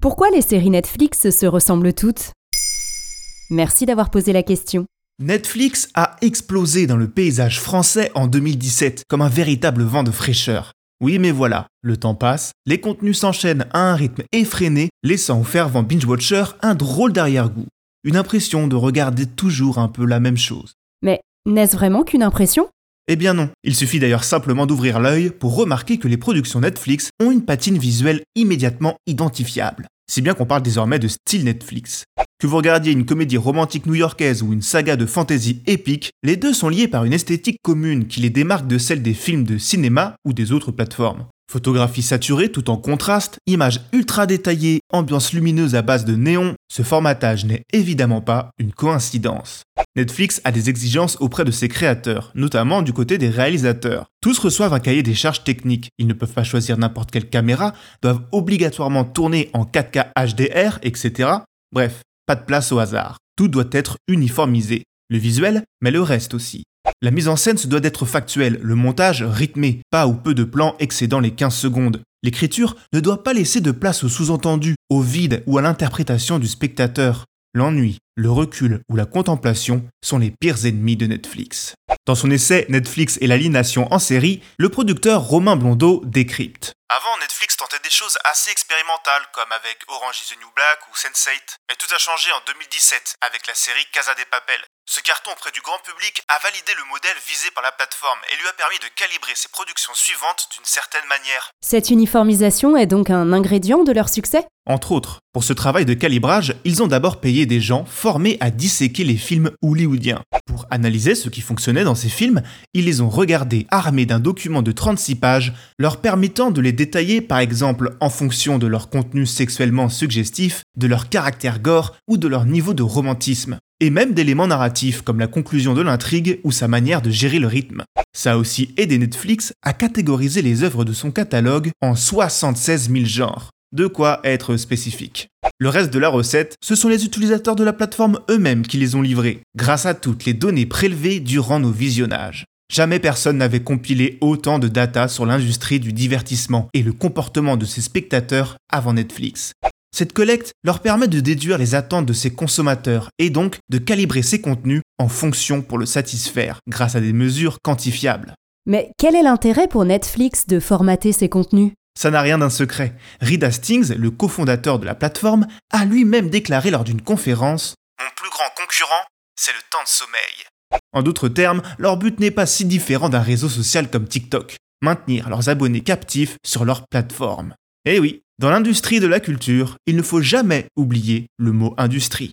Pourquoi les séries Netflix se ressemblent toutes? Merci d'avoir posé la question. Netflix a explosé dans le paysage français en 2017 comme un véritable vent de fraîcheur. Oui, mais voilà, le temps passe, les contenus s'enchaînent à un rythme effréné, laissant aux fervents binge-watchers un drôle d'arrière-goût. Une impression de regarder toujours un peu la même chose. Mais n'est-ce vraiment qu'une impression? Eh bien non, il suffit d'ailleurs simplement d'ouvrir l'œil pour remarquer que les productions Netflix ont une patine visuelle immédiatement identifiable. Si bien qu'on parle désormais de style Netflix. Que vous regardiez une comédie romantique new-yorkaise ou une saga de fantasy épique, les deux sont liés par une esthétique commune qui les démarque de celle des films de cinéma ou des autres plateformes. Photographie saturée tout en contraste, images ultra détaillées, ambiance lumineuse à base de néon, ce formatage n'est évidemment pas une coïncidence. Netflix a des exigences auprès de ses créateurs, notamment du côté des réalisateurs. Tous reçoivent un cahier des charges techniques, ils ne peuvent pas choisir n'importe quelle caméra, doivent obligatoirement tourner en 4K HDR, etc. Bref, pas de place au hasard. Tout doit être uniformisé. Le visuel, mais le reste aussi. La mise en scène se doit d'être factuelle, le montage rythmé, pas ou peu de plans excédant les 15 secondes. L'écriture ne doit pas laisser de place au sous-entendu, au vide ou à l'interprétation du spectateur. L'ennui, le recul ou la contemplation sont les pires ennemis de Netflix. Dans son essai Netflix et l'aliénation en série, le producteur Romain Blondeau décrypte. Avant, Netflix tentait des choses assez expérimentales, comme avec Orange is the New Black ou Sense8. Mais tout a changé en 2017, avec la série Casa de Papel. Ce carton auprès du grand public a validé le modèle visé par la plateforme et lui a permis de calibrer ses productions suivantes d'une certaine manière. Cette uniformisation est donc un ingrédient de leur succès? Entre autres, pour ce travail de calibrage, ils ont d'abord payé des gens formés à disséquer les films hollywoodiens. Pour analyser ce qui fonctionnait dans ces films, ils les ont regardés armés d'un document de 36 pages, leur permettant de les détailler par exemple en fonction de leur contenu sexuellement suggestif, de leur caractère gore ou de leur niveau de romantisme et même d'éléments narratifs comme la conclusion de l'intrigue ou sa manière de gérer le rythme. Ça a aussi aidé Netflix à catégoriser les œuvres de son catalogue en 76 000 genres. De quoi être spécifique. Le reste de la recette, ce sont les utilisateurs de la plateforme eux-mêmes qui les ont livrés, grâce à toutes les données prélevées durant nos visionnages. Jamais personne n'avait compilé autant de data sur l'industrie du divertissement et le comportement de ses spectateurs avant Netflix. Cette collecte leur permet de déduire les attentes de ses consommateurs et donc de calibrer ses contenus en fonction pour le satisfaire grâce à des mesures quantifiables. Mais quel est l'intérêt pour Netflix de formater ses contenus? Ça n'a rien d'un secret. Reed Hastings, le cofondateur de la plateforme, a lui-même déclaré lors d'une conférence Mon plus grand concurrent, c'est le temps de sommeil. En d'autres termes, leur but n'est pas si différent d'un réseau social comme TikTok maintenir leurs abonnés captifs sur leur plateforme. Eh oui, dans l'industrie de la culture, il ne faut jamais oublier le mot industrie.